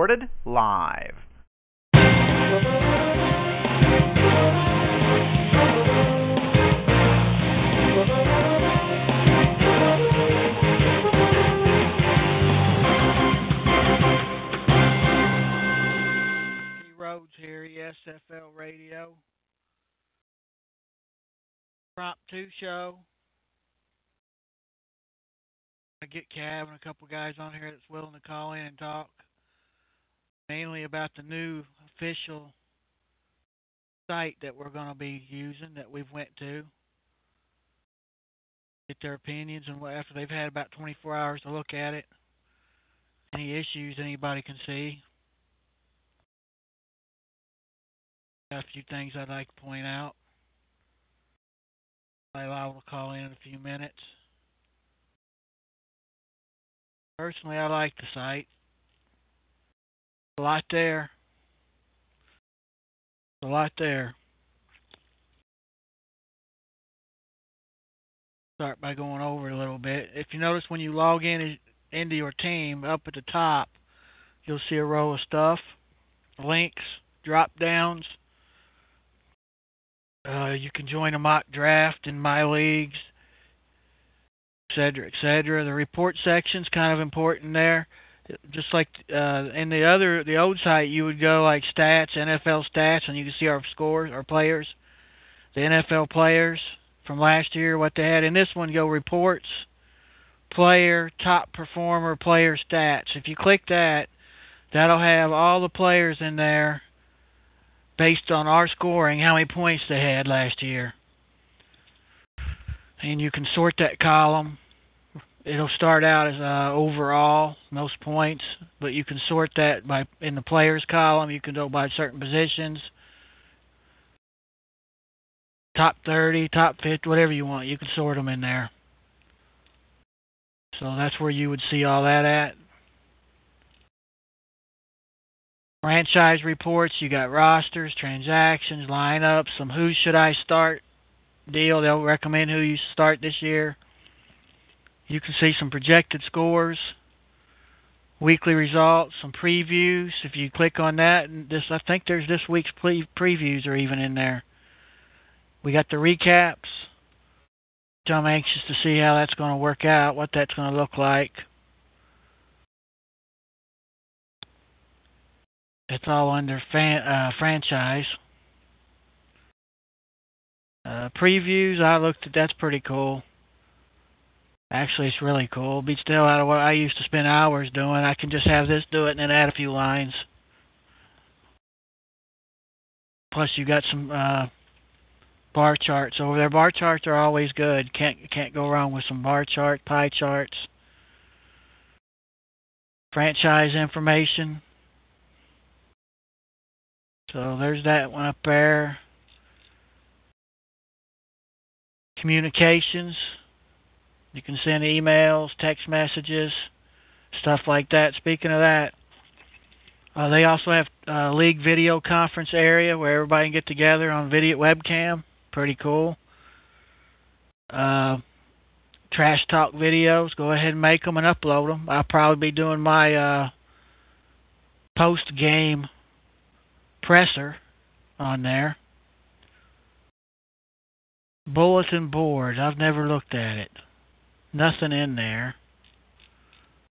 recorded live. Rhodes here, ESFL Radio. Prompt 2 show. I get Cav and a couple guys on here that's willing to call in and talk mainly about the new official site that we're going to be using that we've went to. Get their opinions and after they've had about 24 hours to look at it. Any issues anybody can see. Got a few things I'd like to point out. I will call in in a few minutes. Personally, I like the site. A lot there. A lot there. Start by going over a little bit. If you notice when you log in into your team, up at the top, you'll see a row of stuff, links, drop downs uh, you can join a mock draft in my leagues, etc., etc. The report section's kind of important there. Just like uh, in the other, the old site, you would go like stats, NFL stats, and you can see our scores, our players, the NFL players from last year, what they had. In this one, go reports, player, top performer, player stats. If you click that, that'll have all the players in there based on our scoring, how many points they had last year. And you can sort that column. It'll start out as uh, overall most points, but you can sort that by in the players column. You can go by certain positions, top 30, top 50, whatever you want. You can sort them in there. So that's where you would see all that at. franchise reports. You got rosters, transactions, lineups, some who should I start deal. They'll recommend who you start this year. You can see some projected scores, weekly results, some previews. If you click on that, and this I think there's this week's pre- previews are even in there. We got the recaps. I'm anxious to see how that's going to work out, what that's going to look like. It's all under fan, uh, franchise. Uh, previews, I looked at that's pretty cool. Actually, it's really cool. Beats the hell out of what I used to spend hours doing. I can just have this do it and then add a few lines. Plus, you got some uh, bar charts over there. Bar charts are always good. Can't can't go wrong with some bar chart, pie charts. Franchise information. So there's that one up there. Communications. You can send emails, text messages, stuff like that. Speaking of that, uh, they also have a league video conference area where everybody can get together on video webcam. Pretty cool. Uh, trash talk videos. Go ahead and make them and upload them. I'll probably be doing my uh, post game presser on there. Bulletin board. I've never looked at it. Nothing in there.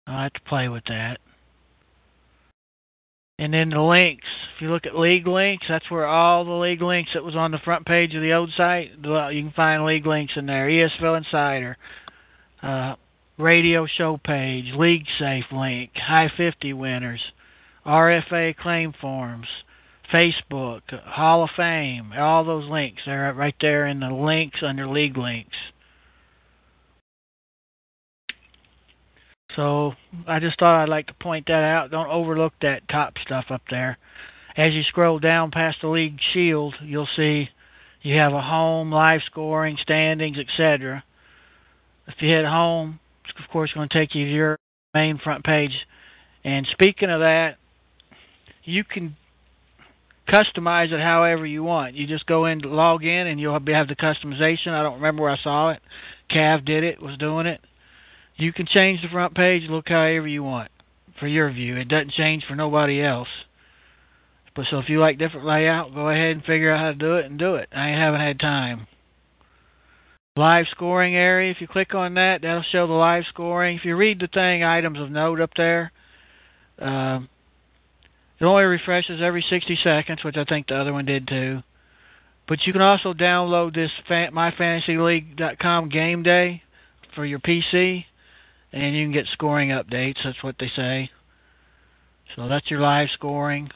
i have to play with that. And then the links. If you look at league links, that's where all the league links that was on the front page of the old site, you can find league links in there. ESFL Insider, uh, radio show page, League Safe link, High 50 winners, RFA claim forms, Facebook, Hall of Fame, all those links. They're right there in the links under league links. So I just thought I'd like to point that out. Don't overlook that top stuff up there. As you scroll down past the league shield, you'll see you have a home, live scoring, standings, etc. If you hit home, it's of course going to take you to your main front page. And speaking of that, you can customize it however you want. You just go in, log in, and you'll have the customization. I don't remember where I saw it. Cav did it, was doing it. You can change the front page, look however you want. for your view. It doesn't change for nobody else. But so if you like different layout, go ahead and figure out how to do it and do it. I haven't had time. Live scoring area, if you click on that, that'll show the live scoring. If you read the thing, items of note up there, uh, it only refreshes every 60 seconds, which I think the other one did too. But you can also download this MyFantasyLeague.com game day for your PC, and you can get scoring updates. That's what they say. So that's your live scoring.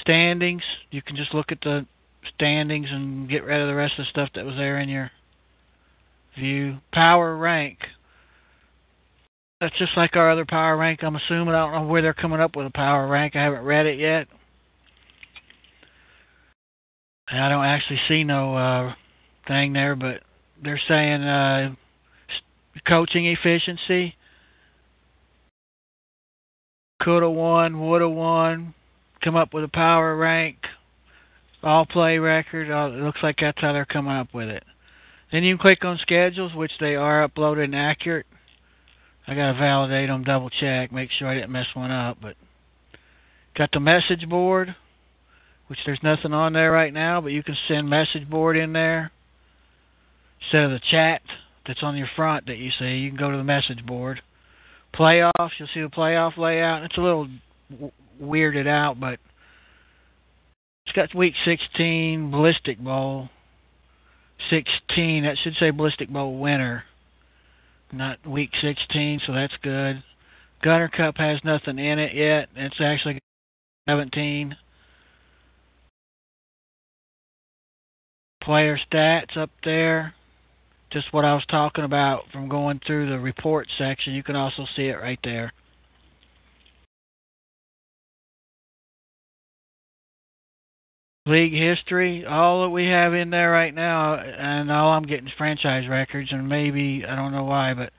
Standings, you can just look at the standings and get rid of the rest of the stuff that was there in your view. Power rank. That's just like our other power rank. I'm assuming I don't know where they're coming up with a power rank. I haven't read it yet. And I don't actually see no uh, thing there, but they're saying uh, coaching efficiency. Coulda won, woulda won. Come up with a power rank. All play record. Uh, it looks like that's how they're coming up with it. Then you can click on schedules, which they are uploaded and accurate. I gotta validate them, double check, make sure I didn't mess one up. But got the message board which there's nothing on there right now, but you can send message board in there instead of the chat that's on your front that you see. You can go to the message board. Playoffs, you'll see the playoff layout. It's a little w- weirded out, but it's got week 16 Ballistic Bowl. 16, that should say Ballistic Bowl winner, not week 16, so that's good. Gunner Cup has nothing in it yet. It's actually 17. player stats up there. Just what I was talking about from going through the report section. You can also see it right there. League history, all that we have in there right now, and all I'm getting is franchise records, and maybe, I don't know why, but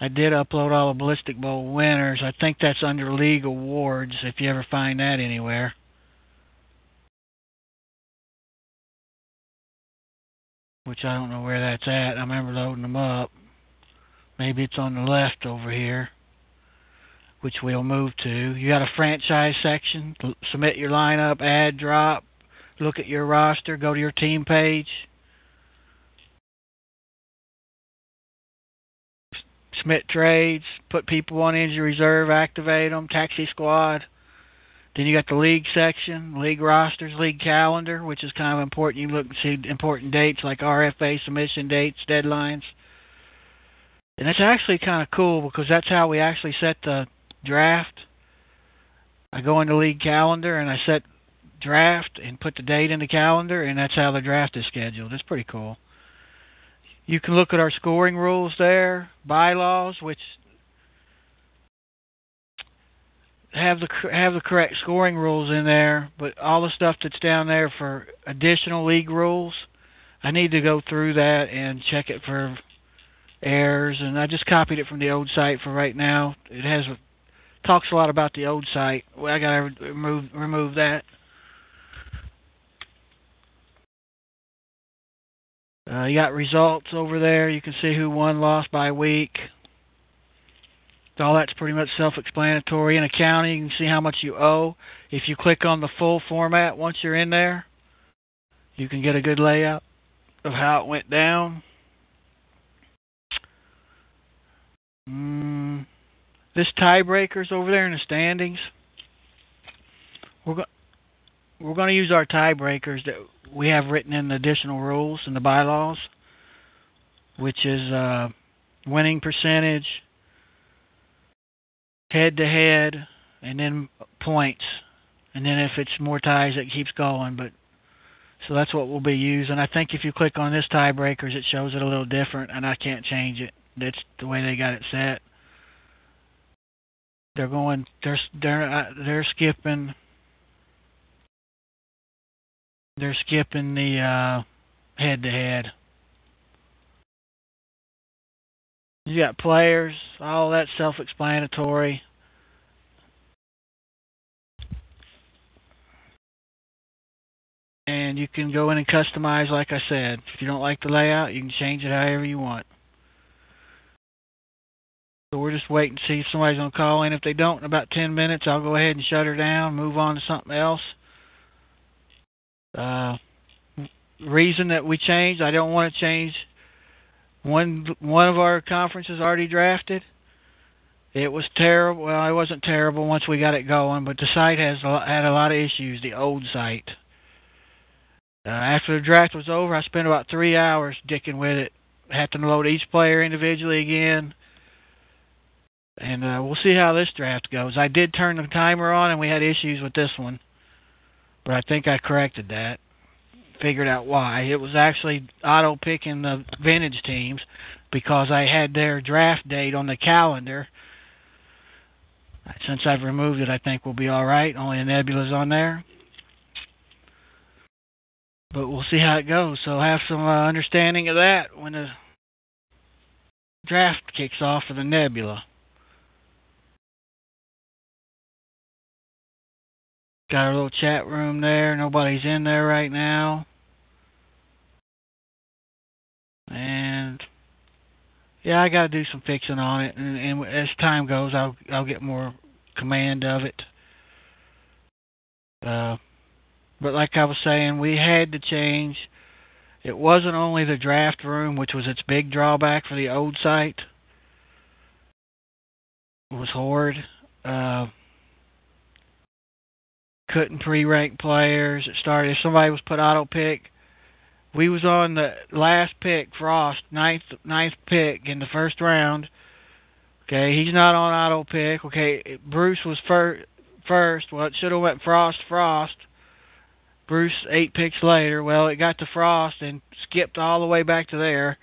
I did upload all the Ballistic Bowl winners. I think that's under League Awards, if you ever find that anywhere. Which I don't know where that's at. I remember loading them up. Maybe it's on the left over here, which we'll move to. You got a franchise section. Submit your lineup, add, drop, look at your roster, go to your team page. Submit trades, put people on injury reserve, activate them, taxi squad. Then you got the league section, league rosters, league calendar, which is kind of important. You look and see important dates like RFA submission dates, deadlines. And it's actually kind of cool because that's how we actually set the draft. I go into league calendar and I set draft and put the date in the calendar, and that's how the draft is scheduled. It's pretty cool. You can look at our scoring rules there, bylaws, which have the have the correct scoring rules in there, but all the stuff that's down there for additional league rules, I need to go through that and check it for errors. And I just copied it from the old site for right now. It has talks a lot about the old site. Well, I gotta remove remove that. Uh, you got results over there. You can see who won, lost by week all that's pretty much self-explanatory. In accounting, you can see how much you owe. If you click on the full format once you're in there, you can get a good layout of how it went down. Mm, this tiebreakers over there in the standings. We're going we're going to use our tiebreakers that we have written in the additional rules and the bylaws, which is uh, winning percentage, head to head, and then points, and then if it's more ties, it keeps going. But so that's what we'll be using. I think if you click on this tiebreakers, it shows it a little different, and I can't change it. That's the way they got it set. They're going. They're they're uh, they're skipping. They're skipping the uh, head to head. You got players, all that self-explanatory. And you can go in and customize, like I said. If you don't like the layout, you can change it however you want. So we're just waiting to see if somebody's to call in. If they don't in about 10 minutes, I'll go ahead and shut her down, move on to something else. Uh, reason that we changed, I don't want to change. One one of our conferences already drafted. It was terrible. Well, it wasn't terrible once we got it going, but the site has had a lot of issues. The old site. Uh, after the draft was over, I spent about three hours dicking with it. Had to load each player individually again. And uh, we'll see how this draft goes. I did turn the timer on, and we had issues with this one. But I think I corrected that. Figured out why. It was actually auto picking the vintage teams because I had their draft date on the calendar. Since I've removed it, I think we'll be all right. Only the nebula's on there but we'll see how it goes. So have some uh, understanding of that when the draft kicks off for the Nebula. Got a little chat room there. Nobody's in there right now. And yeah, I got to do some fixing on it, and, and as time goes, I'll I'll get more command of it. Uh, but like I was saying, we had to change. It wasn't only the draft room, which was its big drawback for the old site. It was Horde. Uh, couldn't pre-rank players. It started if somebody was put auto pick. We was on the last pick, Frost, ninth ninth pick in the first round. Okay, he's not on auto pick. Okay, Bruce was fir- first. Well, it should have went Frost, Frost. Bruce eight picks later. Well, it got to Frost and skipped all the way back to there,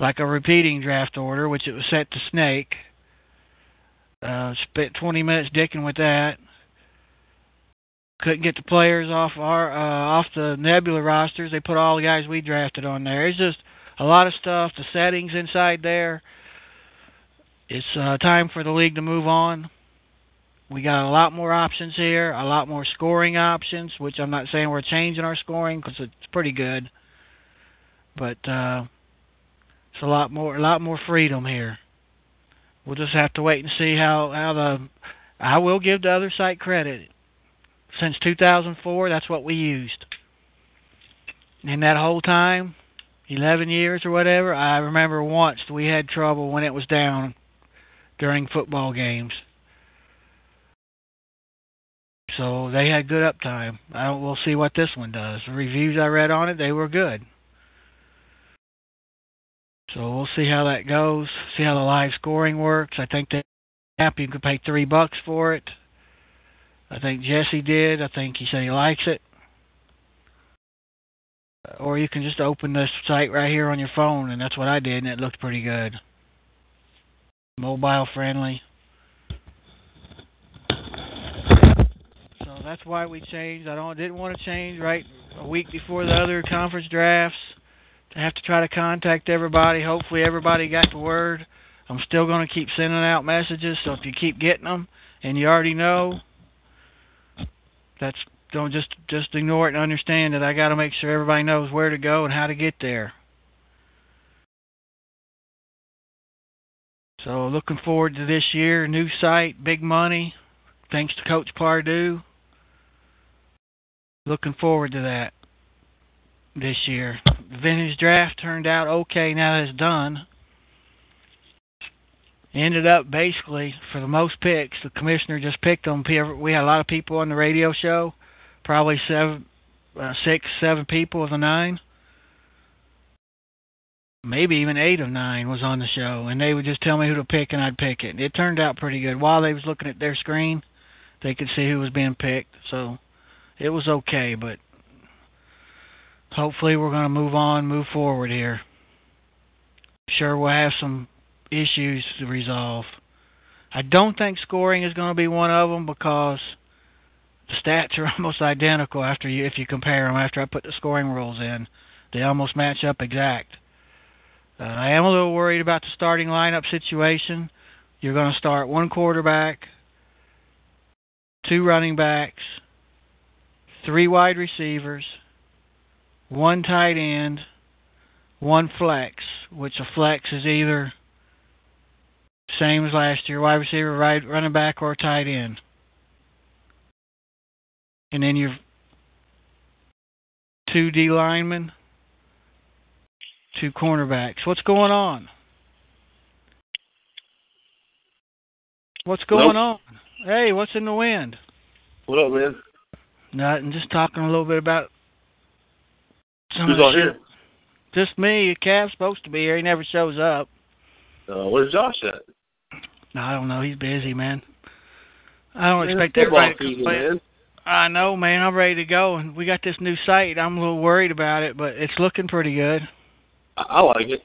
like a repeating draft order, which it was set to Snake. Uh, spent 20 minutes dicking with that. Couldn't get the players off our uh, off the Nebula rosters. They put all the guys we drafted on there. It's just a lot of stuff. The settings inside there. It's uh, time for the league to move on. We got a lot more options here, a lot more scoring options, which I'm not saying we're changing our scoring because it's pretty good, but uh, it's a lot more, a lot more freedom here. We'll just have to wait and see how how the. I will give the other site credit. Since 2004, that's what we used. In that whole time, 11 years or whatever, I remember once we had trouble when it was down during football games. So they had good uptime. I don't, we'll see what this one does. The reviews I read on it, they were good. So we'll see how that goes. See how the live scoring works. I think that app you could pay three bucks for it. I think Jesse did. I think he said he likes it. Or you can just open this site right here on your phone, and that's what I did, and it looked pretty good. Mobile friendly. Uh, that's why we changed. I don't didn't want to change right a week before the other conference drafts. To have to try to contact everybody. Hopefully everybody got the word. I'm still going to keep sending out messages. So if you keep getting them and you already know, that's don't just just ignore it and understand that I got to make sure everybody knows where to go and how to get there. So looking forward to this year, new site, big money. Thanks to Coach Pardue. Looking forward to that this year. The vintage draft turned out okay now that it's done. Ended up basically for the most picks, the commissioner just picked them. We had a lot of people on the radio show, probably seven, uh, six, seven people of the nine, maybe even eight of nine was on the show, and they would just tell me who to pick, and I'd pick it. It turned out pretty good. While they was looking at their screen, they could see who was being picked. So it was okay, but hopefully we're going to move on, move forward here. Sure, we'll have some issues to resolve. I don't think scoring is going to be one of them because the stats are almost identical after you if you compare them. After I put the scoring rules in, they almost match up exact. Uh, I am a little worried about the starting lineup situation. You're going to start one quarterback, two running backs, three wide receivers, one tight end, one flex, which a flex is either Same as last year. Wide receiver, right, running back, or tight end. And then your two D linemen, two cornerbacks. What's going on? What's going Nope. on? Hey, what's in the wind? What up, man? Nothing. Just talking a little bit about some Who's of the on shit. here? Just me. Cav's supposed to be here. He never shows up. Uh, where's Josh at? No, I don't know. He's busy, man. I don't Man, expect everybody to season, man. I know, man. I'm ready to go, and we got this new site. I'm a little worried about it, but it's looking pretty good. I, I like it.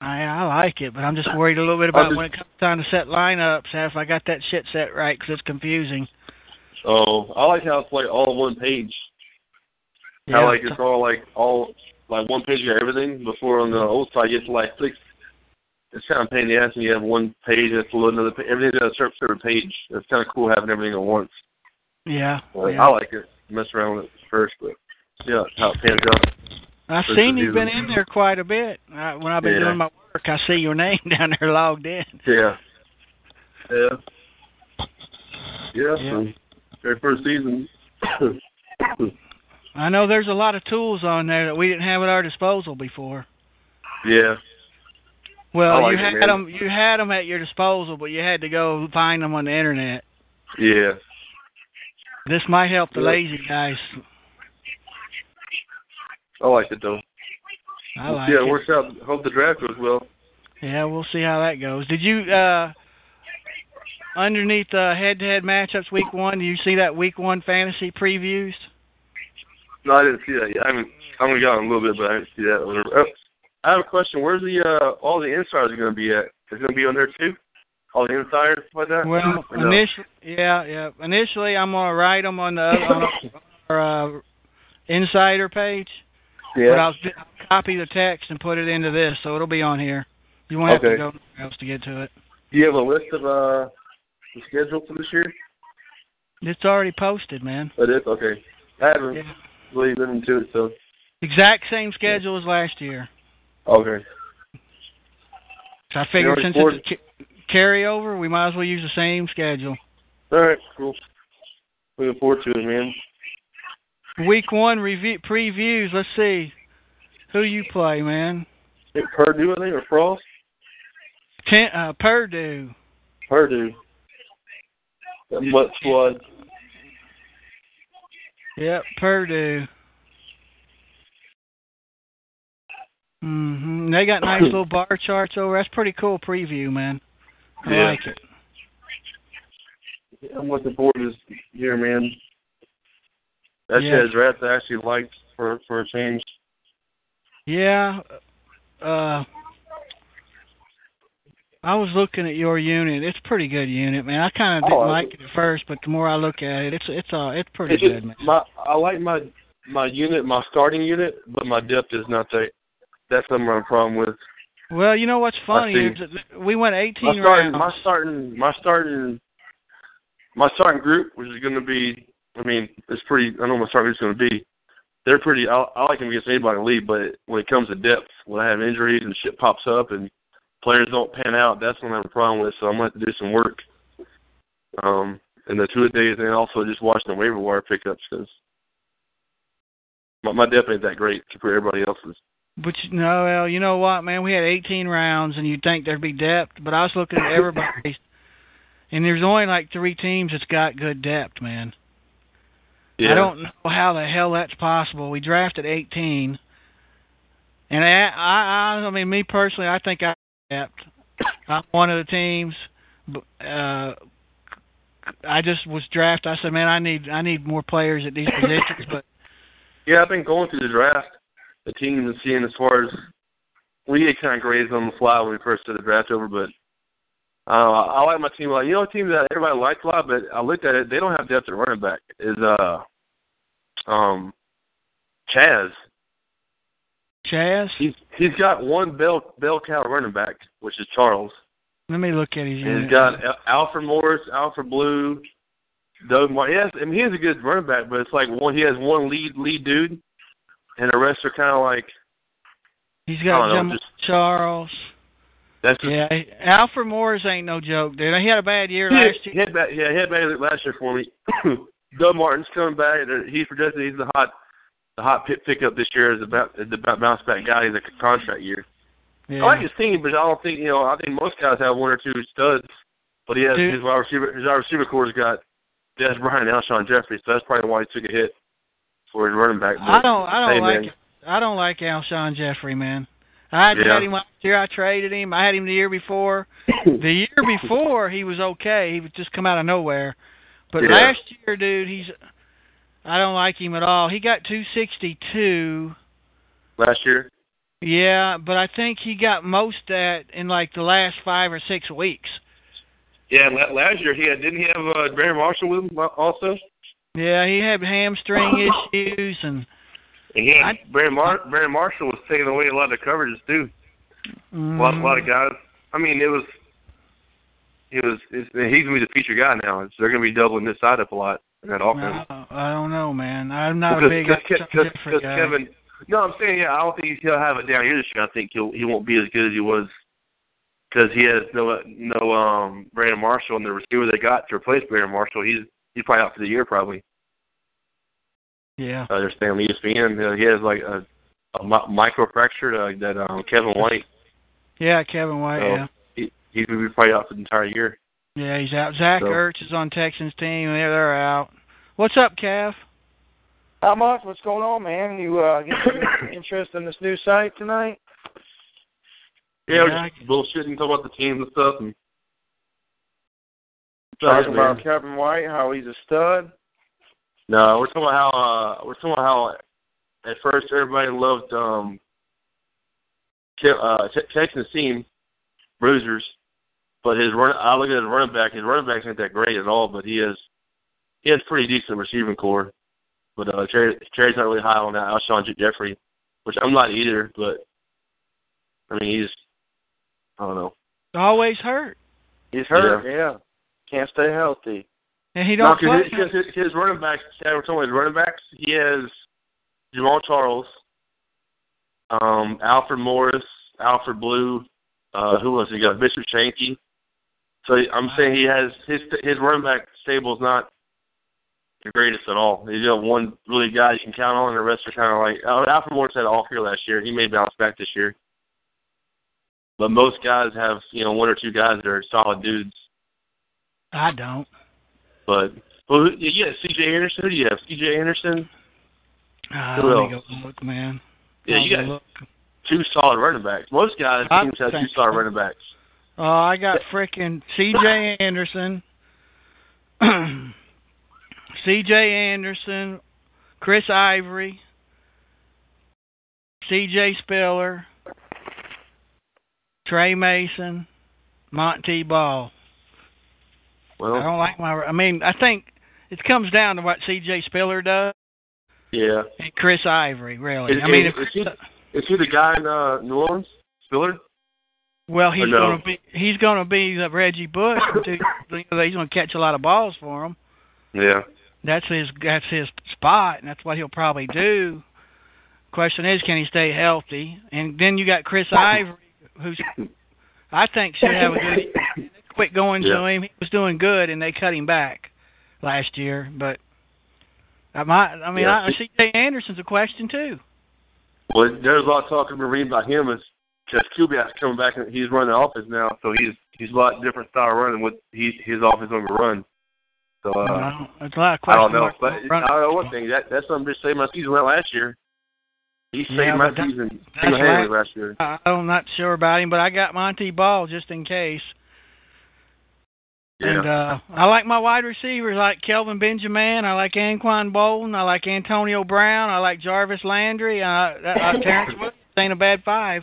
I I like it, but I'm just worried a little bit about just- when it comes time to set lineups. and If I got that shit set right, because it's confusing. Oh, I like how it's like all one page. How like it's all like all like one page of everything. Before on the mm-hmm. old side, you have to like six. It's kind of a pain in the ass, and you have one page that's a little another. pa- Everything's on a separate, separate page. It's kind of cool having everything at once. yeah. Like, yeah. I like it. Mess around with it first, but yeah, how it pans out. I've seen you've been in there quite a bit. I, when I've been Yeah. doing my work, I see your name down there logged in. Yeah. Yeah. Yeah. Yeah. So, very first season. I know there's a lot of tools on there that we didn't have at our disposal before. yeah. Well, like you had man. them. You had them at your disposal, but you had to go find them on the internet. Yeah. This might help the Yeah. lazy guys. I like it though. I like how it. it works out. Hope the draft goes well. Yeah, we'll see how that goes. Did you uh underneath the head-to-head matchups week one? Do you see that week one fantasy previews? No, I didn't see that yet. I haven't. I only got a little bit, but I didn't see that. Uh, I have a question. Where's the uh all the insiders going to be at? Is it going to be on there too? All the insiders like that? Well, no? initially, yeah, yeah. Initially, I'm gonna write them on the on our uh, insider page, but yeah. I'll, I'll copy the text and put it into this, so it'll be on here. You won't have to go anywhere else to get to it. Do you have a list of uh the schedule for this year? It's already posted, man. It is okay. I haven't Yeah. really been into it, so Exact same schedule as last year. okay. So I figured since it's a carryover, we might as well use the same schedule. All right, cool. Looking forward to it, man. Week one review previews. Let's see who you play, man. Purdue, I think, or Frost. Ten, uh, Purdue. Purdue. Mutt squad. Yep, Purdue. Mm-hmm. They got nice little bar charts over. That's pretty cool preview, man. I Yeah. like it. I'm looking forward to this year, man. That Yeah. shit is draft I actually liked for for a change. Yeah. Uh I was looking at your unit. It's a pretty good unit, man. I kind of didn't like like it at first, but the more I look at it, it's it's uh it's pretty It's just good, man. my I like my my unit, my starting unit, but my depth is not that. That's something I'm problem with. Well, you know what's funny? is that We went My 18 starting, rounds. my starting, my starting, my starting group, which is going to be. I mean, it's pretty. I know my starting group's going to be. They're pretty. I, I like them against anybody in the league, but when it comes to depth, when I have injuries and shit pops up and players don't pan out, that's when I have a problem with. So I'm going to have to do some work. Um, and the two days, and also just watching the waiver wire pickups because my, my depth ain't that great compared to everybody else's. But you know, well, you know what, man? We had 18 rounds, and you'd think there'd be depth, but I was looking at everybody's, and there's only like three teams that's got good depth, man. Yeah. I don't know how the hell that's possible. We drafted 18, and I, I, I, mean, me personally, I think I. I'm one of the teams. Uh, I just was drafted. I said, man, I need, I need more players at these positions, but Yeah, I've been going through the draft, the teams, and seeing as far as we get kind of grazed on the fly when we first did the draft over, but uh, I like my team a lot. You know, a team that everybody likes a lot, but I looked at it, they don't have depth at running back. Is uh, um, Chaz. Chaz. He's he's got one bell bell cow running back, which is Charles. Let me look at his And he's got Al- Alfred Morris, Alfred Blue, Doug Martin. Yes, I mean he has a good running back, but it's like one he has one lead lead dude, and the rest are kind of like He's got know, just- Charles. That's just, Yeah, Alfred Morris ain't no joke, dude. He had a bad year he, last he year. had bad, yeah, he had bad last year for me. Doug Martin's coming back. He's projected he's the hot the hot pick pickup this year is about is about bounce back guy. He's a contract year. Yeah. I like his team, but I don't think you know. I think most guys have one or two studs, but he has Dude. his wide receiver. His wide receiver core's got Dez Bryant and Alshon Jeffery, so that's probably why he took a hit for his running back. I don't I don't hey, like man. I don't like Alshon Jeffery, man. I had, Yeah. had him last year. I traded him. I had him the year before. The year before, he was okay. He would just come out of nowhere. But Yeah. last year, dude, he's. I don't like him at all. He got 262. last year. Yeah, but I think he got most that in like the last five or six weeks. Yeah, la- last year he had didn't he have uh, Brandon Marshall with him also? Yeah, he had hamstring issues and. And he had I- Mar- Brandon Marshall was taking away a lot of the coverages too. A lot, a lot of mm, guys. I mean, it was. It was. It's, he's gonna be the feature guy now. It's, they're gonna be doubling this side up a lot in that offense. I, I don't know, man. I'm not because, a big because, because, because. Kevin. No, I'm saying yeah. I don't think he'll have a down year this year. I think he'll he won't be as good as he was because he has no no um Brandon Marshall and the receiver they got to replace Brandon Marshall. He's he's probably out for the year probably. Yeah. Saying on ESPN uh, he has like a, a micro fracture uh, that um Kevin White. Yeah, Kevin White. So, yeah. He he's gonna be probably out for the entire year. Yeah, he's out. Zach So- Ertz is on Texans team. They're they're out. What's up, Cav? How much? What's going on, man? You uh, get some interest in this new site tonight? Yeah, we're Yeah, just bullshitting, talking about the teams and stuff, and Talking man. about Kevin White, how he's a stud. No, we're talking about how uh, we're talking about how at first everybody loved um, Ke- uh, Texans team bruisers, but his run. I look at his running back. His running backs ain't that great at all, but he has he has pretty decent receiving core. But uh, Terry, Terry's not really high on that. Alshon Jeffery, which I'm not either. But I mean, he's I don't know. Always hurt, He's hurt, yeah. Can't stay healthy. and he don't because play. his, his, his running backs, yeah, we're talking about his running backs. He has Jamaal Charles, um, Alfred Morris, Alfred Blue. Uh, who else? He got Bishop Sankey. So I'm saying he has his his running back stable is not the greatest at all. He's got one really guy you can count on, and the rest are kind of like uh, Alfred Morris had off year last year. He may bounce back this year, but most guys have you know one or two guys that are solid dudes. I don't. But well, who- yeah, C.J. Anderson. Who do you have? C.J. Anderson. Uh, Who let me else? go look, man. Yeah, you got look. two solid running backs. Most guys to have two solid running backs. Oh, I got frickin' C.J. Anderson, C.J. Anderson, Chris Ivory, C.J. Spiller, Tre Mason, Montee Ball. Well, I don't like my. I mean, I think it comes down to what C.J. Spiller does yeah. and Chris Ivory. Really, Is, I mean, is, if, is, he, is he the guy in uh, New Orleans? Spiller? Well, he's no? gonna be he's gonna be the Reggie Bush. until- he's gonna catch a lot of balls for him. Yeah. That's his that's his spot, and that's what he'll probably do. Question is, can he stay healthy? And then you got Chris Ivory, who's I think should have a good quit going to him. He was doing good, and they cut him back last year. But I might, I mean, Yeah. I, C.J. Anderson's a question too. Well, there's a lot of talk I've been reading about him is because Kubiak's coming back and he's running the offense now, so he's he's a lot different style of running what he his offense going to run. So uh, Well, There's a lot of I don't know, but on I don't know one thing. That that's something that saved my season last year. He saved Yeah, my that- season right. last year. I, I'm not sure about him, but I got Montee Ball just in case. Yeah. And uh I like my wide receivers. I like Kelvin Benjamin. I like Anquan Boldin. I like Antonio Brown. I like Jarvis Landry. Uh, uh Terrence Williams ain't a bad five.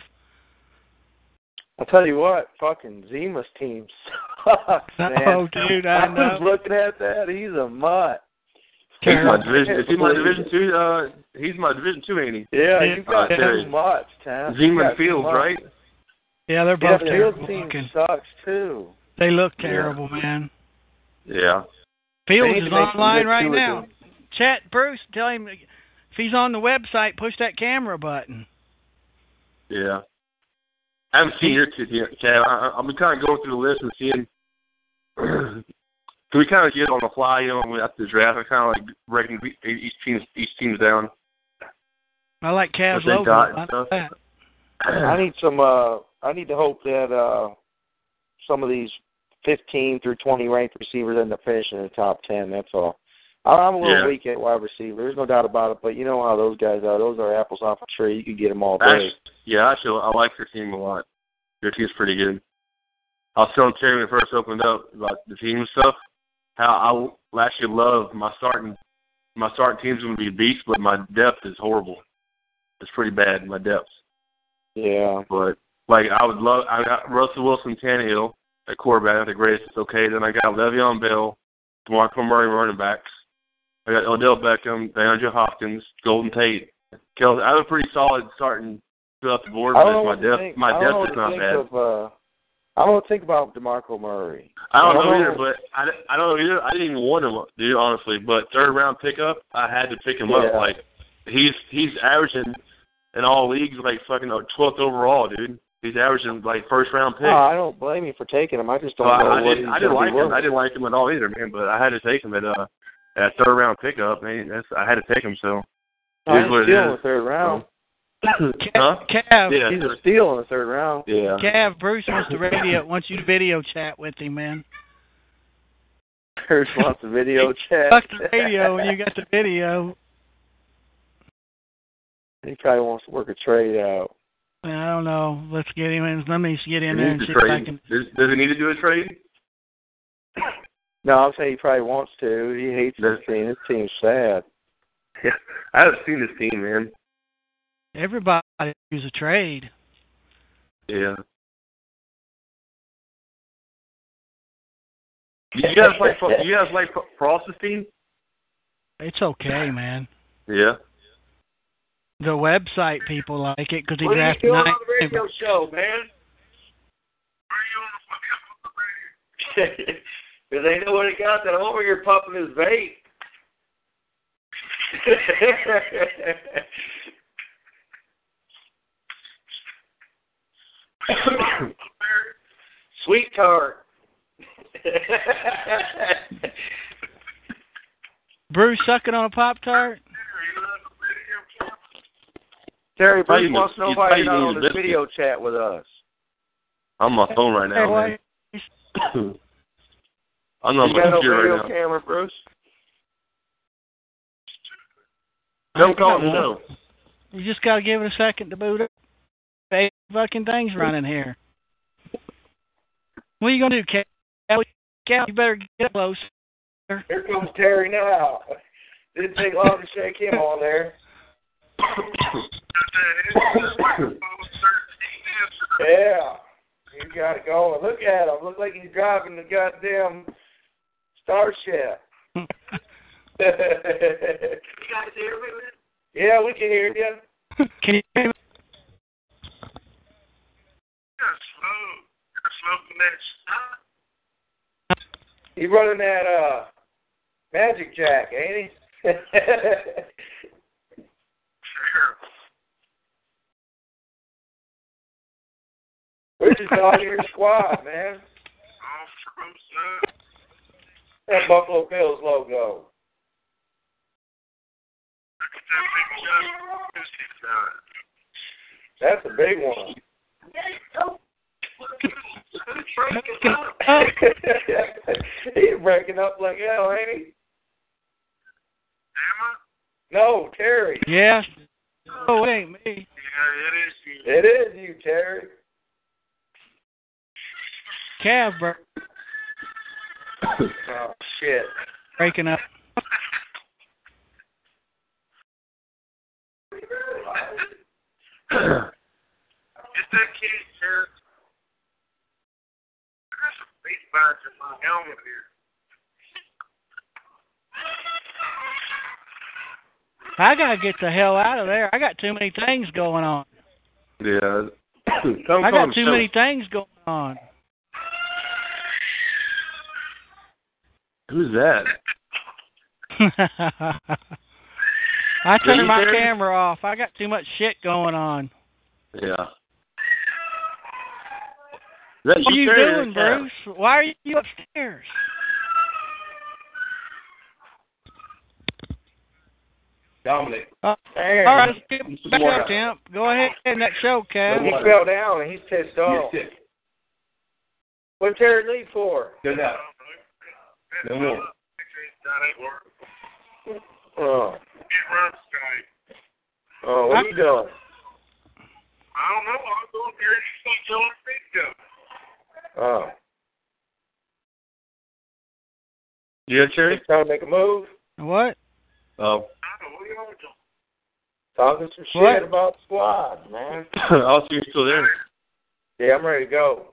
I'll tell you what, fucking Zima's team sucks, man. Oh, dude, I was know. looking at that. He's a mutt. He's my division. Is he my division two? Uh, he's my division two, ain't he? Yeah, Yeah, you got I tell you. two mutts, Tam. You Zeman Fields, mutts. right? Yeah, they're Yeah, both the terrible Fields team looking. sucks too. They look Yeah. terrible, man. Yeah. Fields is to make some online right now. them. Chat Bruce, tell him if he's on the website, push that camera button. Yeah. I haven't seen your kid yet, Cav. I, I've been kind of going through the list and seeing. Can we kind of get on the fly, you know, after the draft? I kind of like breaking each team's each team's down. I like Cav's What logo. got I like. I need some. uh I need to hope that uh some of these 15 through 20 ranked receivers end up finishing in the top 10. That's all. I- I'm a little Yeah. weak at wide receiver. There's no doubt about it. But you know how those guys are. Those are apples off a tree. You can get them all day. Actually, yeah, actually, I like your team a lot. Your team's pretty good. I was telling Terry when it first opened up about the team stuff. How I actually love my starting my starting team's going to be a beast, but my depth is horrible. It's pretty bad my depth. Yeah. But like I would love I got Russell Wilson, Tannehill at quarterback. That's the greatest. It's okay. Then I got Le'Veon Bell, DeMarco Murray running backs. I got Odell Beckham, DeAndre Hopkins, Golden Tate. Kelce. I have a pretty solid starting throughout the board, but my depth think. my know depth is not bad. Of, uh, I don't think about DeMarco Murray. I don't I know don't either, know. but I, I don't know either. I didn't even want him, dude, honestly. But third round pickup, I had to pick him up. Like he's he's averaging in all leagues like fucking twelfth overall, dude. He's averaging like first round pick. No, I don't blame you for taking him. I just don't know I what didn't I didn't like him. worth. I didn't like him at all either, man. But I had to take him at uh at third round pickup, man. That's I had to take him. So No, Here's what he's still in the third round. huh? Cav, Yeah. He's a steal in the third round. Yeah. Cav, Bruce wants to radio wants you to video chat with him, man. Bruce wants a video chat. Fuck the radio when you got the video. he probably wants to work a trade out. I don't know. Let's get him in. Let me get in He there and see to if I trade. can. Does, does he need to do a trade? No, I'm saying he probably wants to. He hates this team. This team's sad. Yeah. I haven't seen this team, man. Everybody use a trade. Yeah. You guys like you guys like Frost's team? It's okay, man. Yeah. The website people like it because he What are you doing on the radio show, man? Because they know what he got that over here pumping his vape. Sweet tart. Bruce sucking on a pop tart. Terry Probably Bruce wants to know he's why probably you're not on this video chat with us. I'm on my phone right now, man. I'm on you my got no computer video right now. camera, Bruce? Don't call the show. You just gotta give it a second to boot up. Eight fucking things running here. What are you gonna do, Cal? Cal, you better get close. Here comes Terry now. Didn't take long to shake him on there. Yeah. You got it going. Look at him. Look like he's driving the goddamn Starship. Can you guys hear me, man? Yeah, we can hear you. Can you hear me? He's running that uh Magic Jack, ain't he? sure. We're just all your squad, man. That Buffalo Bills logo. That's a big one. He's breaking up like hell, ain't he? No, Terry. Yes. Oh, it ain't me. Yeah, it is you, It is you, Terry. Cav bro- Oh shit. breaking up. It's that kid, Terry. I got some face bites in my helmet here. I gotta get the hell out of there. I got too many things going on. Yeah. I got too many things going on. Who's that? I turned my there? camera off. I got too much shit going on. Yeah. That What are you doing, yeah. Bruce? Why are you upstairs? Dominic. Uh, Aaron, All right, let's get back up, Temp. Go ahead and that show, Kev. He fell down and he's pissed off. Get sick. What's Terry leave for? Go down. No more. That ain't working. Oh, Get run Skype. oh, uh, what are you doing? I don't know. I'm going here and uh. you think you're on Facebook. Oh, You got Cherry? he's trying to make a move, What? Oh. I don't know. What are you on to? talking some shit What? about the squad, man. I'll see you still there. Yeah, I'm ready to go.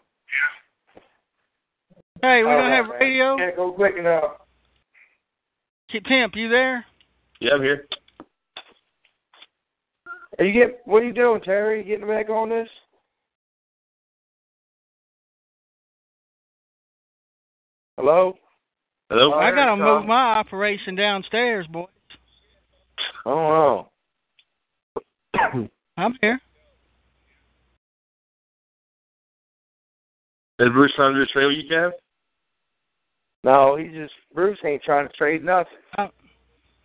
Hey, we All don't right, have man. radio. Can't go quick enough. Temp, you there? Yeah, I'm here. Are you get? What are you doing, Terry? You getting back on this? Hello. Hello? All I right, gotta Tom. move my operation downstairs, boy. Oh no. I'm here. Is Bruce trying to do a trade with you, Kev? No, he just Bruce ain't trying to trade nothing. No,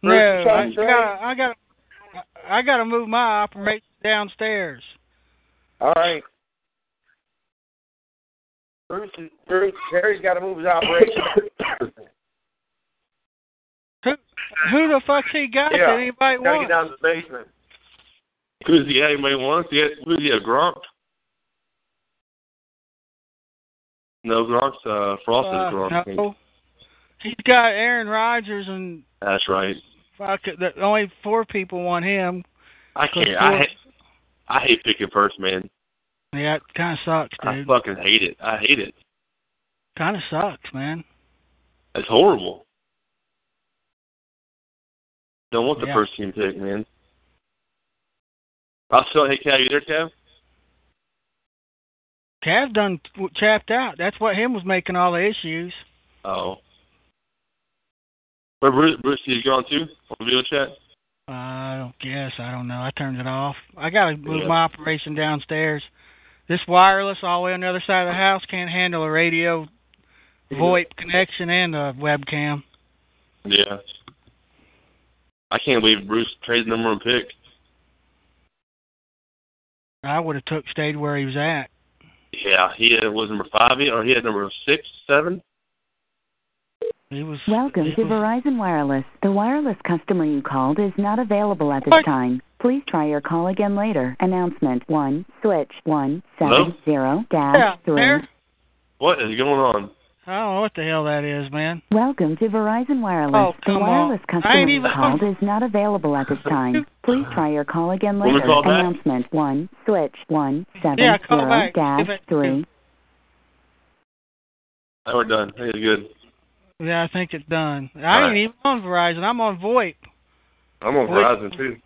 Bruce, you I, to trade? gotta, I gotta, I gotta move my operation downstairs. All right. Bruce, Bruce, Terry's got to move his operation. Who, who the fuck's he got Yeah, that anybody Got to get wants? down to the basement. Who's he? Anybody wants? He had, who's he? A Gronk? No, Gronk's uh, Frosted Uh, Gronk. no. He's got Aaron Rodgers and That's right. fuck the, only four people want him. I can't. four- I hate, I hate picking first, man. Yeah, it kind of sucks, I fucking hate it. I hate it. Kind of sucks, man. It's horrible. Don't want the Yeah. first team pick, man. I'll still. Hey, Cav, you there, Cav? Cav done chapped out. That's what him was making all the issues. Oh. Where Bruce, Bruce, you gone too on video chat? I don't guess. I don't know. I turned it off. I gotta move Yeah. my operation downstairs. This wireless all the way on the other side of the house can't handle a radio, VoIP connection, and a webcam. Yeah. I can't believe Bruce traded number one pick. I would have took stayed where he was at. Yeah, he was number five, or he had number six, seven. He was. Welcome he to was- Verizon Wireless. The wireless customer you called is not available at this What? time. Please try your call again later. Announcement 1, switch Hello? 170 Yeah, dash 3. there. What is going on? I don't know what the hell that is, man. Welcome to Verizon Wireless. Oh, the wireless on. Customer you called is not available at this time. Please try your call again Want me later. to call back? Announcement 1, switch Yeah, call 170 back. dash 3. Now we're done. I it's good. Yeah, I think it's done. I All ain't right. even on Verizon. I'm on VoIP. I'm on What? Verizon too.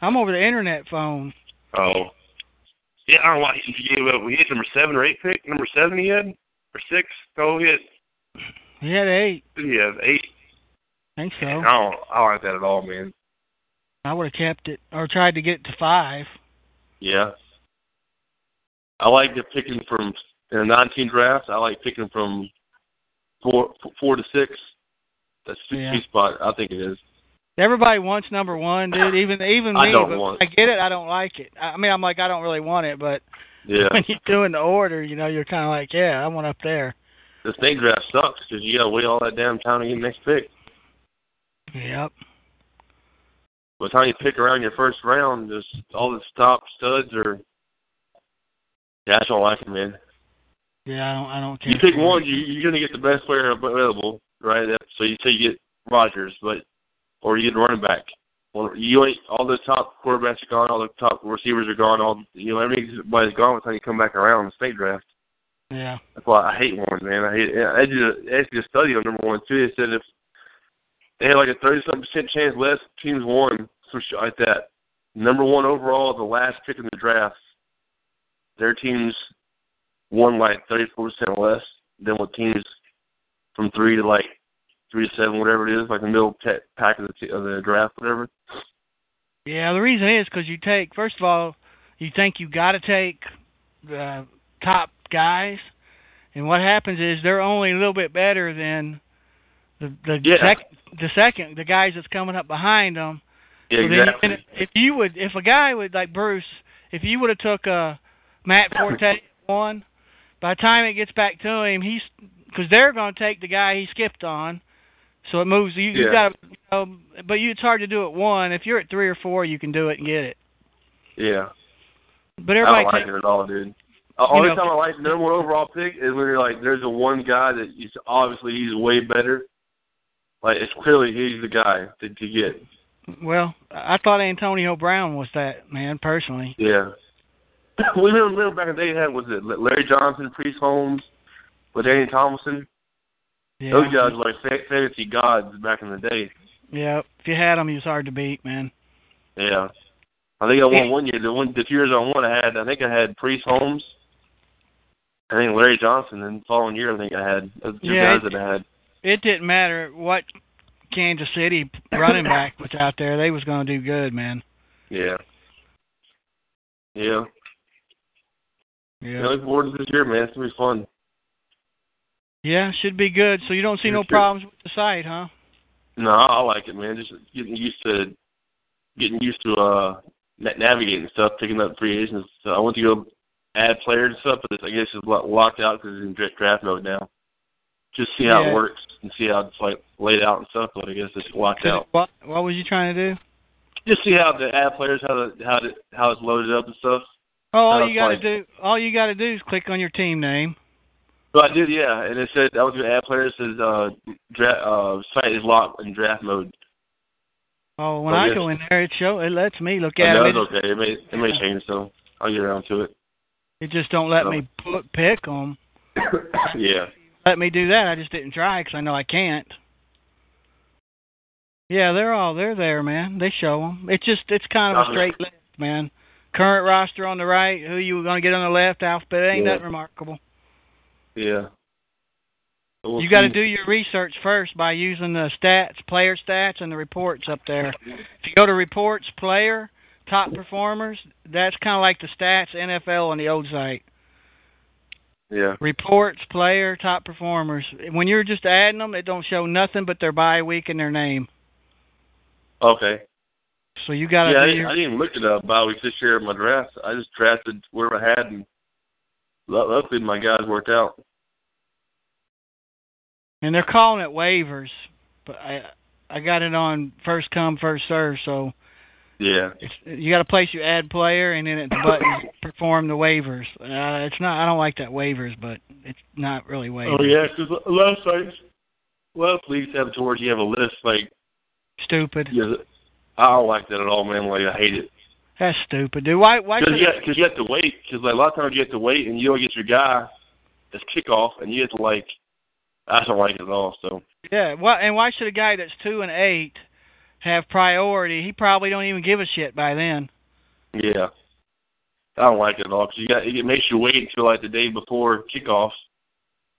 I'm over the internet phone. Oh. Yeah, I don't know why he he. He had number seven or eight pick. Number seven he had? Or six? Oh, he had, He had eight. have? Eight. I think so. I don't, I don't like that at all, man. I would have kept it or tried to get it to five. Yeah. I like the picking from in a 19 draft. I like picking from four four to six. That's the Yeah. sweet spot. I think it is. Everybody wants number one, dude. Even even me. I don't but want I get it. I don't like it. I mean, I'm like, I don't really want it, but Yeah. when you're doing the order, you know, you're kind of like, yeah, I want up there. the snake draft sucks because you gotta wait all that damn time to get the next pick. Yep. By the time you pick around your first round, just all the top studs are. Yeah, I don't like it, man. Yeah, I don't. I don't care. You pick one, you you're gonna get the best player available, right? So you say you get Rodgers, but or you get a running back. Well, you ain't all the top quarterbacks are gone, all the top receivers are gone, all you know everybody's gone by the time you come back around in the state draft. Yeah. That's why I hate one, man. I hate. I did a, actually a study on number one too. They said if they had like a thirty something percent chance less teams won, some shit like that. Number one overall, the last pick in the draft, their teams won like thirty four percent less than what teams from three to like three to seven, whatever it is, like the middle pa- pack of the t- of the draft, whatever. Yeah. The reason is because you take first of all, you think you got to take the top guys, And what happens is they're only a little bit better than the the Yeah. sec, the second the guys that's coming up behind them. Yeah, So then you exactly. can- if you would, if a guy would like Bruce, if you would have took uh, Matt Forte one, by the time it gets back to him, he's because they're going to take the guy he skipped on, so it moves. You, you got, you know, but you, it's hard to do it one. If you're at three or four, you can do it and get it. Yeah. But I everybody, don't like it at all, dude. The uh, only time I like the number one overall pick is when you're like, there's a one guy that he's obviously he's way better. Like it's clearly he's the guy to, to get. well, I thought Antonio Brown was that man personally. Yeah. we remember, remember back in the day had was it Larry Johnson, Priest Holmes, with Danny Thomason. Yeah. Those guys were like fantasy gods back in the day. Yeah. If you had him, he was hard to beat, man. Yeah. I think I won one year. The one the years I won, I had I think I had Priest Holmes. I think Larry Johnson. And the following year, I think I had those two Yeah, guys it- that I had. It didn't matter what Kansas City running back was out there; they was going to do good, man. Yeah. Yeah. Yeah. Yeah. Looking forward to this year, man. It's gonna be fun. Yeah, should be good. So you don't see no problems with the site, huh? No, I, I like it, man. Just getting used to getting used to uh na- navigating stuff, picking up free agents. So I went to go add players and stuff, but I guess it's lo- locked out because it's in draft mode now. Just see how Yeah. it works and see how it's like laid out and stuff. But I guess it's locked out. What What was you trying to do? Just see how the ad players how the how the, how it's loaded up and stuff. Oh, all you got to do, all you got to do is click on your team name. So I did, yeah, and it said I was gonna add players. Says uh, dra- uh, site is locked in draft mode. Oh, when Oh, I yes. go in there, it show it lets me look Oh, at no, it. it's okay. It may it may change, so I'll get around to it. It just don't let So- me put, pick them. yeah. Let me do that. I just didn't try because I know I can't. Yeah, they're all they're there, man. They show them. It's just it's kind of a straight list, man. Current roster on the right, who you were going to get on the left, alphabet. It ain't Yeah. nothing remarkable. Yeah. We'll you got to do your research first by using the stats, player stats, and the reports up there. If you go to reports, player, top performers, that's kind of like the stats NFL on the old site. Yeah. Reports, player, top performers. When you're just adding them, it don't show nothing but their bye week and their name. Okay. So you got to Yeah, I didn't, your. I didn't even look it up. bye weeks this year in my draft. I just drafted wherever I had, and lu- luckily my guys worked out. And they're calling it waivers, but I I got it on first come first serve. So Yeah. it's, you got to place your add player, and then at the button perform the waivers. Uh, it's not. I don't like that waivers, but it's not really waivers. Oh yeah, because a lot of sites, a lot of leagues have it towards you have a list like. Stupid. Yeah, I don't like that at all, man. Like I hate it. That's stupid, dude. Why? Why? Because you, cause you have to wait. Because like, a lot of times you have to wait, and you don't get your guy that's kickoff, and you have to like. I don't like it at all. So yeah. Well, And why should a guy that's two and eight have priority? He probably don't even give a shit by then. yeah, I don't like it at all. Because you got it makes you wait until like the day before kickoff,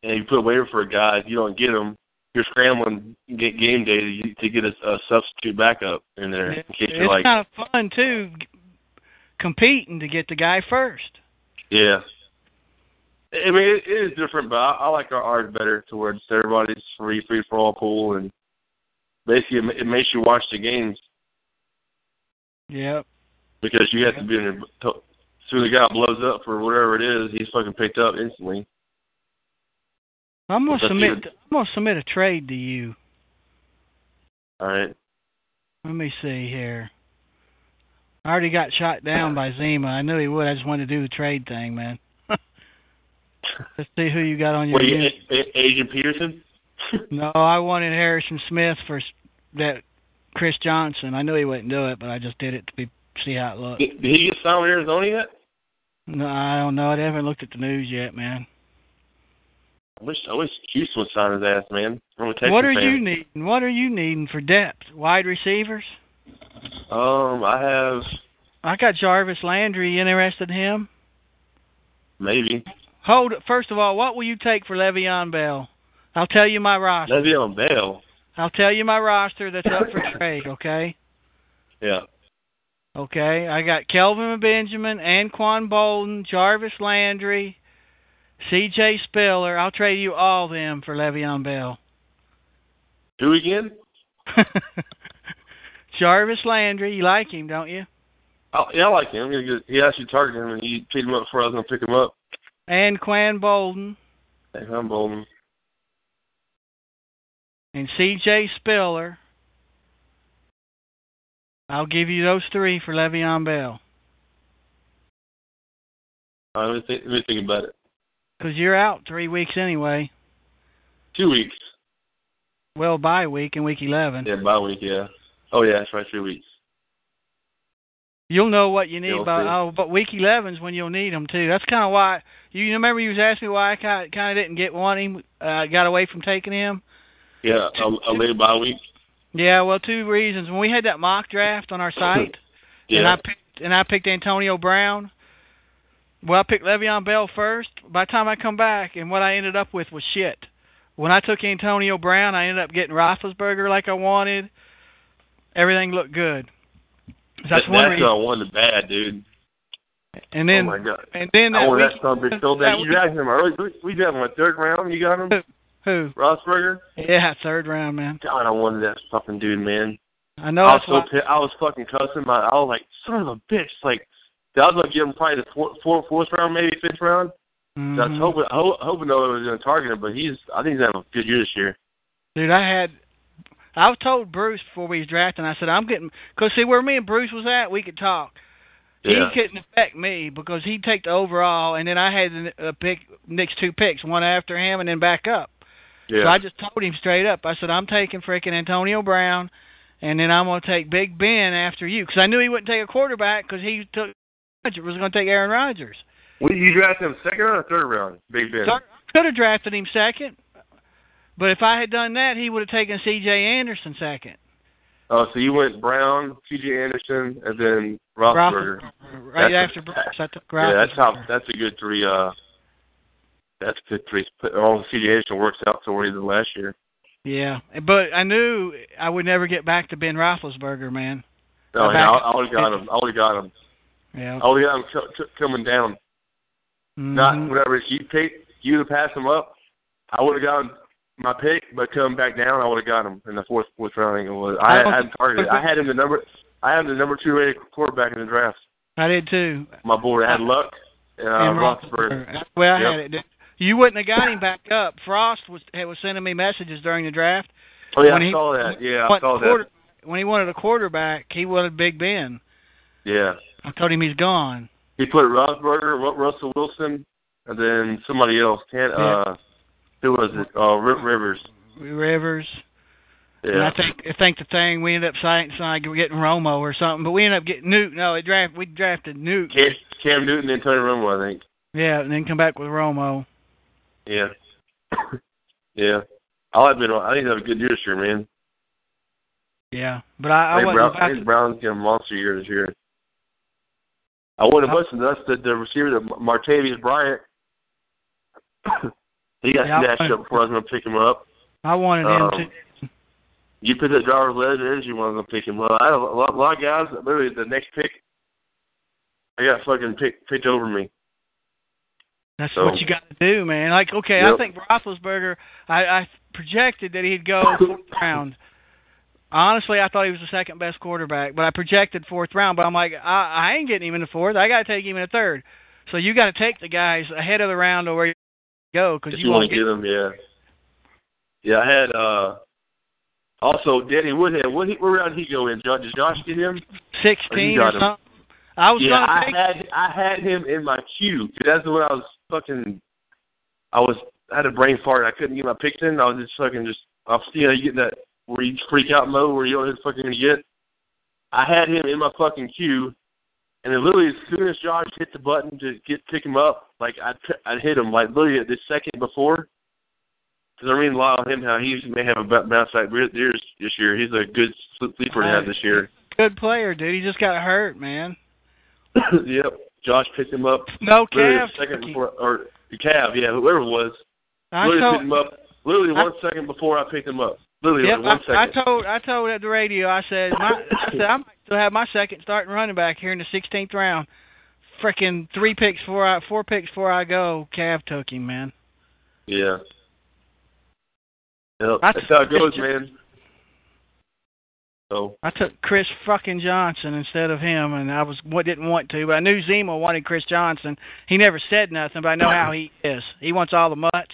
and you put a waiver for a guy. If you don't get him, you're scrambling get game day to, to get a, a substitute backup in there in case you're it's like, kind of fun too, competing to get the guy first. yeah. I mean, it, it is different, but I, I like our ours better towards everybody's free free for all pool, and basically it, it makes you watch the games Yep. because you have to be in there. to- As soon the guy blows up for whatever it is, he's fucking picked up instantly. I'm gonna That's submit. good. I'm gonna submit a trade to you. All right. Let me see here. I already got shot down by Zima. I knew he would. I just wanted to do the trade thing, man. Let's see who you got on your What, you. A- A- Adrian Peterson? No, I wanted Harrison Smith for that Chris Johnson. I knew he wouldn't do it, but I just did it to be see how it looked. Did, did he get signed with Arizona yet? No, I don't know. I haven't looked at the news yet, man. I wish I wish Houston would sign his ass, man. I'm a Texas what are fan. you needing? What are you needing for depth? Wide receivers? Um, I have I got Jarvis Landry. You interested in him? maybe Hold. First of all, what will you take for Le'Veon Bell? I'll tell you my roster. Le'Veon Bell. I'll tell you my roster that's up for trade. Okay. Yeah. Okay. I got Kelvin Benjamin, Anquan Boldin, Jarvis Landry, C.J. Spiller. I'll trade you all them for Le'Veon Bell. Who again? Jarvis Landry. You like him, don't you? Oh, yeah, I like him. He, he actually targeted him, and he picked him up before I was going to pick him up. Anquan Boldin. Hey, I'm Bolden. And C.J. Spiller. I'll give you those three for Le'Veon Bell. Uh, let, me think, let me think about it. Because you're out three weeks anyway. Two weeks. Well, bye week in week 11. Yeah, bye week, yeah. Oh, yeah, that's right, three weeks. You'll know what you need You'll by see. oh, but week 11's when you'll need them too. That's kind of why you remember you was asking me why I kind kind of didn't get one him, uh, got away from taking him. Yeah, a, a late bye week. Yeah, well, two reasons. When we had that mock draft on our site, Yeah. and I picked and I picked Antonio Brown. Well, I picked Le'Veon Bell first. By the time I come back, and what I ended up with was shit. When I took Antonio Brown, I ended up getting Roethlisberger like I wanted. Everything looked good. That's That- one that's reason. one of the bad, dude. And then, oh my god. and then I that oh, wanted week, that son bitch so that bad. You got him early. We- We got him a third round. You got him, who? Rossberger. Yeah, third round, man. God, I wanted that fucking dude, man. I know I was so why. pissed. I was fucking cussing. My, I was like, son of a bitch. Like, I was gonna give him probably the fourth, fourth, fourth round, maybe fifth round. I was Mhm. hoping, ho- hoping though it was gonna target him, but he's. I think he's having a good year this year. Dude, I had. I was told Bruce before we was drafting. I said I'm getting because see where me and Bruce was at, we could talk. Yeah. He couldn't affect me because he'd take the overall, and then I had the uh, pick next two picks, one after him, and then back up. yeah. So I just told him straight up. I said I'm taking freaking Antonio Brown, and then I'm gonna take Big Ben after you because I knew he wouldn't take a quarterback because he took was gonna take Aaron Rodgers. What, you drafted him second round or third round? Big Ben. I could have drafted him second, but if I had done that, he would have taken C.J. Anderson second. Oh, so you went Brown, C.J. Anderson, and then Roethlisberger. Right That's after I took Yeah, that's how. That's a good three. Uh, that's a good three. All C.J. Anderson works out to what he did last year. Yeah, but I knew I would never get back to Ben Roethlisberger, man. No, yeah, I, I would have got him. I would have got him. Yeah. I would have got him co- co- coming down. Not Mhm. whatever you pick. You would have passed him up. I would have gotten my pick, but coming back down, I would have got him in the fourth fourth round. I think it was. I, I had, don't- I had him targeted. I had him the number. I had him the number two rated quarterback in the draft. I did too. My board I had Luck and, uh, and Roethlisberger. The way I Yep. had it. You wouldn't have got him back up. Frost was was sending me messages during the draft. Oh yeah, when I he- saw that. Yeah, I saw quarter, that. When he wanted a quarterback, he wanted Big Ben. Yeah. I told him he's gone. He put Roethlisberger, Ru- Russell Wilson, and then somebody else. Can't uh, who was it? Uh, Rivers. Rivers. And I think I think the thing we ended up signing, signing getting Romo or something, but we ended up getting Newt. No, it draft we drafted Newt. Cam, Cam Newton and Tony Romo, I think. Yeah, and then come back with Romo. Yeah. yeah. I'll admit, I think he's have a good year this year, man. Yeah, but I, I I think, Brown, about I think. Brown's getting a monster year this year. I wouldn't have busted nuts that the receiver, the Martavis Bryant, he got Yeah, snatched up before I was going to pick him up. I wanted Um, him to. You put that driver's leg in, you want to pick him up. I have a lot, a lot of guys, literally the next pick, I got fucking picked, picked over me. That's so- what you got to do, man. Like, okay, I think Roethlisberger. I, I projected that he'd go fourth round. Honestly, I thought he was the second best quarterback, but I projected fourth round. But I'm like, I, I ain't getting him in the fourth. I got to take him in the third. So you got to take the guys ahead of the round or where you go because you, you want won't to get them. yeah. Yeah, I had, uh, also Danny Woodhead. What, he, what round did he go in? Josh, did Josh get him? get 16 Oh, or him. something. I was yeah, I take. had I had him in my queue. That's when I was fucking. I was I had a brain fart. I couldn't get my picks in. I was just fucking just. I was you know you get that where you freak out mode where you don't know who the fuck you're gonna get. I had him in my fucking queue, and then literally as soon as Josh hit the button to get pick him up, like I I hit him like literally the second before. Because I read a lot on him how he may have a bounce back years this year. He's a good sleeper to have this year. Good player, dude. He just got hurt, man. yep. Josh picked him up No literally calf. second before, or the cab, yeah, whoever it was. I literally told, picked him up. Literally I- one second before I picked him up. Literally Yep, one I, I told I told at the radio. I said my, I said I might still have my second starting running back here in the 16th round. freaking three picks before I four picks before I go. Cav took him, man. Yeah. Yep, I that's how it goes, man. So I took Chris fucking Johnson instead of him, and I was what didn't want to, but I knew Zima wanted Chris Johnson. He never said nothing, but I know how he is. He wants all the mutts.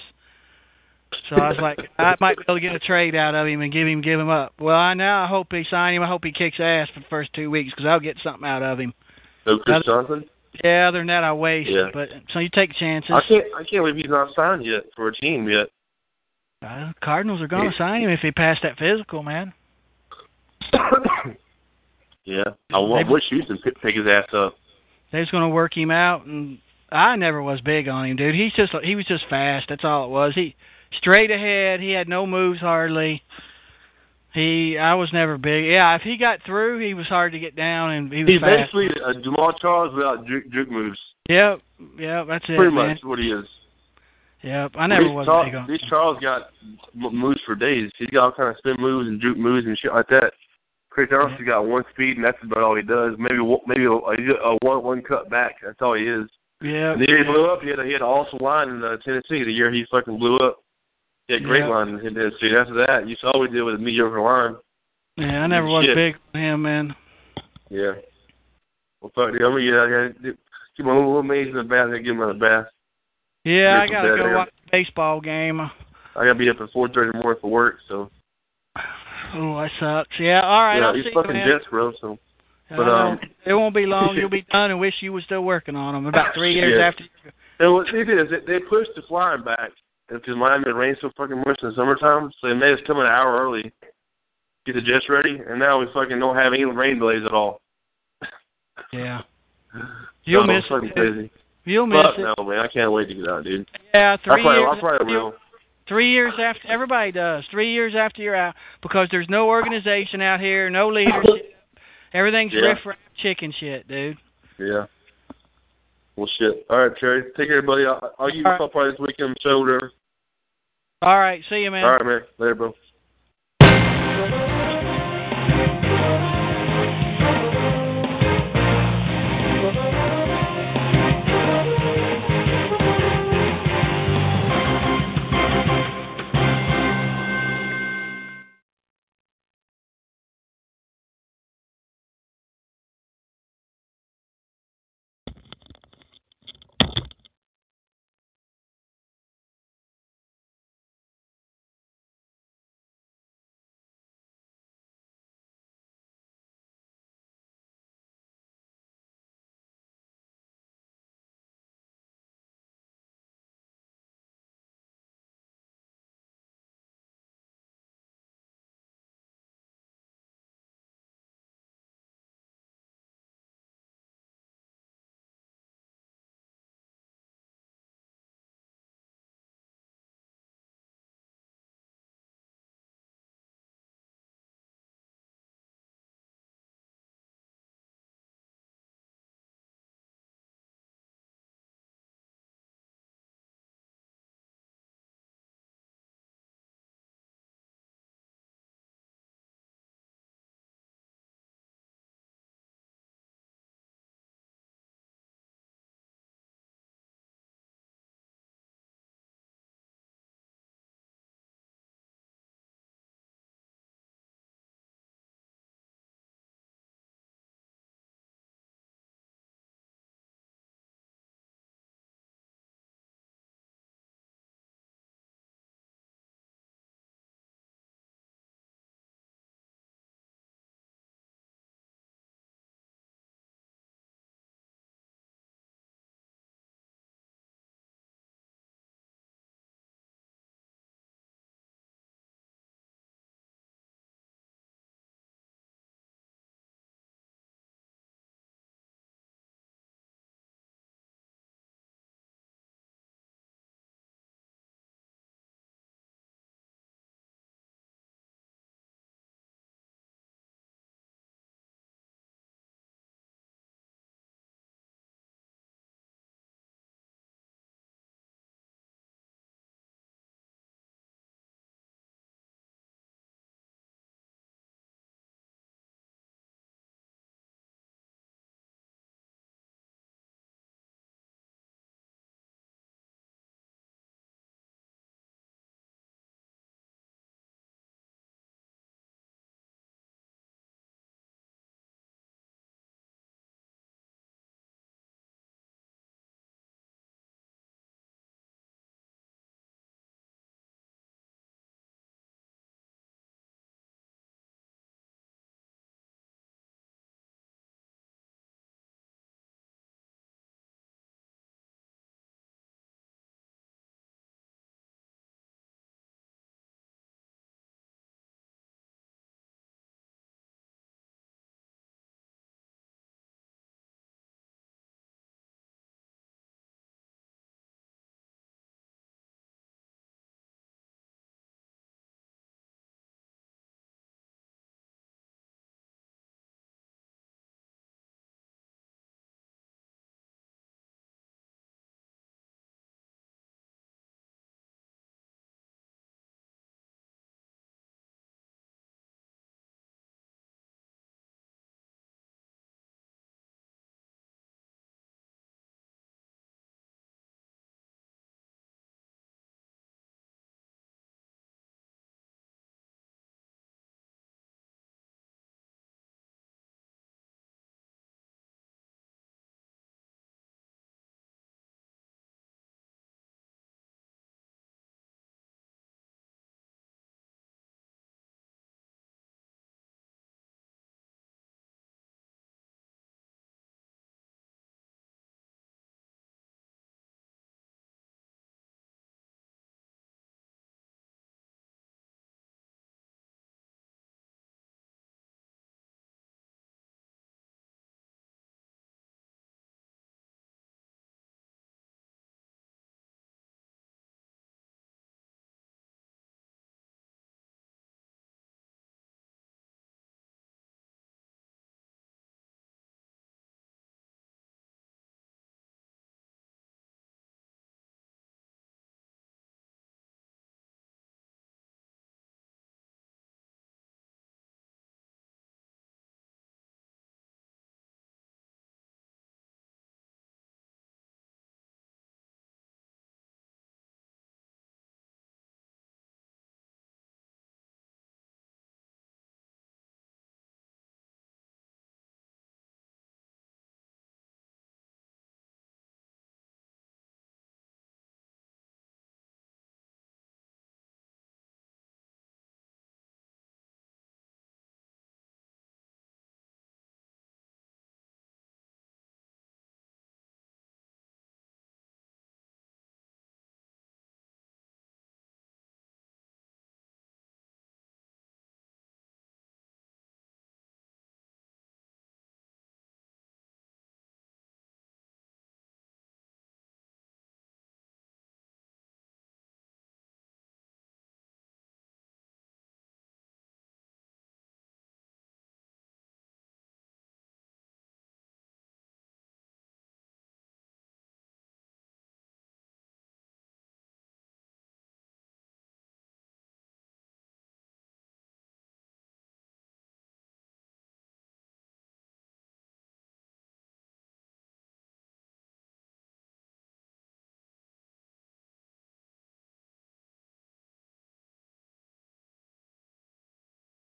So I was like, I might be able to get a trade out of him and give him give him up. Well, I now I hope he sign him. I hope he kicks ass for the first two weeks because I'll get something out of him. so Chris That's- Johnson. Yeah, other than that, I waste. Yeah. But so you take chances. I can't I can't believe he's not signed yet for a team yet. Uh, Cardinals are going to sign him if he passed that physical, man. yeah. I want wish Houston pick, pick his ass up. They're just going to work him out, and I never was big on him, dude. He's just he was just fast. That's all it was. He straight ahead. He had no moves hardly. He I was never big. Yeah, if he got through, he was hard to get down, and he was He's fast. basically a Jamaal Charles without juke, juke moves. Yep, yep, that's it, Pretty man. much what he is. Yep, I never was Charles, big on. These Charles got moves for days. He's got all kind of spin moves and juke moves and shit like that. Chris Johnson's got one speed, and that's about all he does. Maybe maybe a, a one one cut back. That's all he is. Yeah, And the year he blew up, he had a, he had an awesome line in uh, Tennessee. The year he fucking blew up, a great Yeah. line in Tennessee. After that, you saw what he did with a mediocre line. yeah, I never was Shit. big on him, man. Yeah. Well, fuck, dude, I'm gonna get out here. Give my little maze in the bath. I give him a bath. Yeah, I gotta go air. watch the baseball game. I gotta be up at 4:30 in the morning for work. So Oh, that sucks. Yeah, all right. yeah, I'll he's see fucking. Jets, bro. So but, um, it won't be long. You'll be done and wish you were still working on them. About three years Yeah. after. And what they did is they, they pushed the flying back because Miami rains so fucking much in the summertime, so they made us come an hour early, get the jets ready, and now we fucking don't have any rain delays at all. Yeah. You'll miss fucking it. crazy. You'll miss Fuck it. no, man! I can't wait to get out, dude. Yeah, I three probably, years. I probably will. Three years after everybody does. Three years after you're out because there's no organization out here, no leadership. Everything's Yeah. riff chicken shit, dude. Yeah. Well, shit. All right, Terry. Take care, buddy. I'll, I'll give you a right. call probably this weekend, whatever. All right, see you, man. All right, man. Later, bro.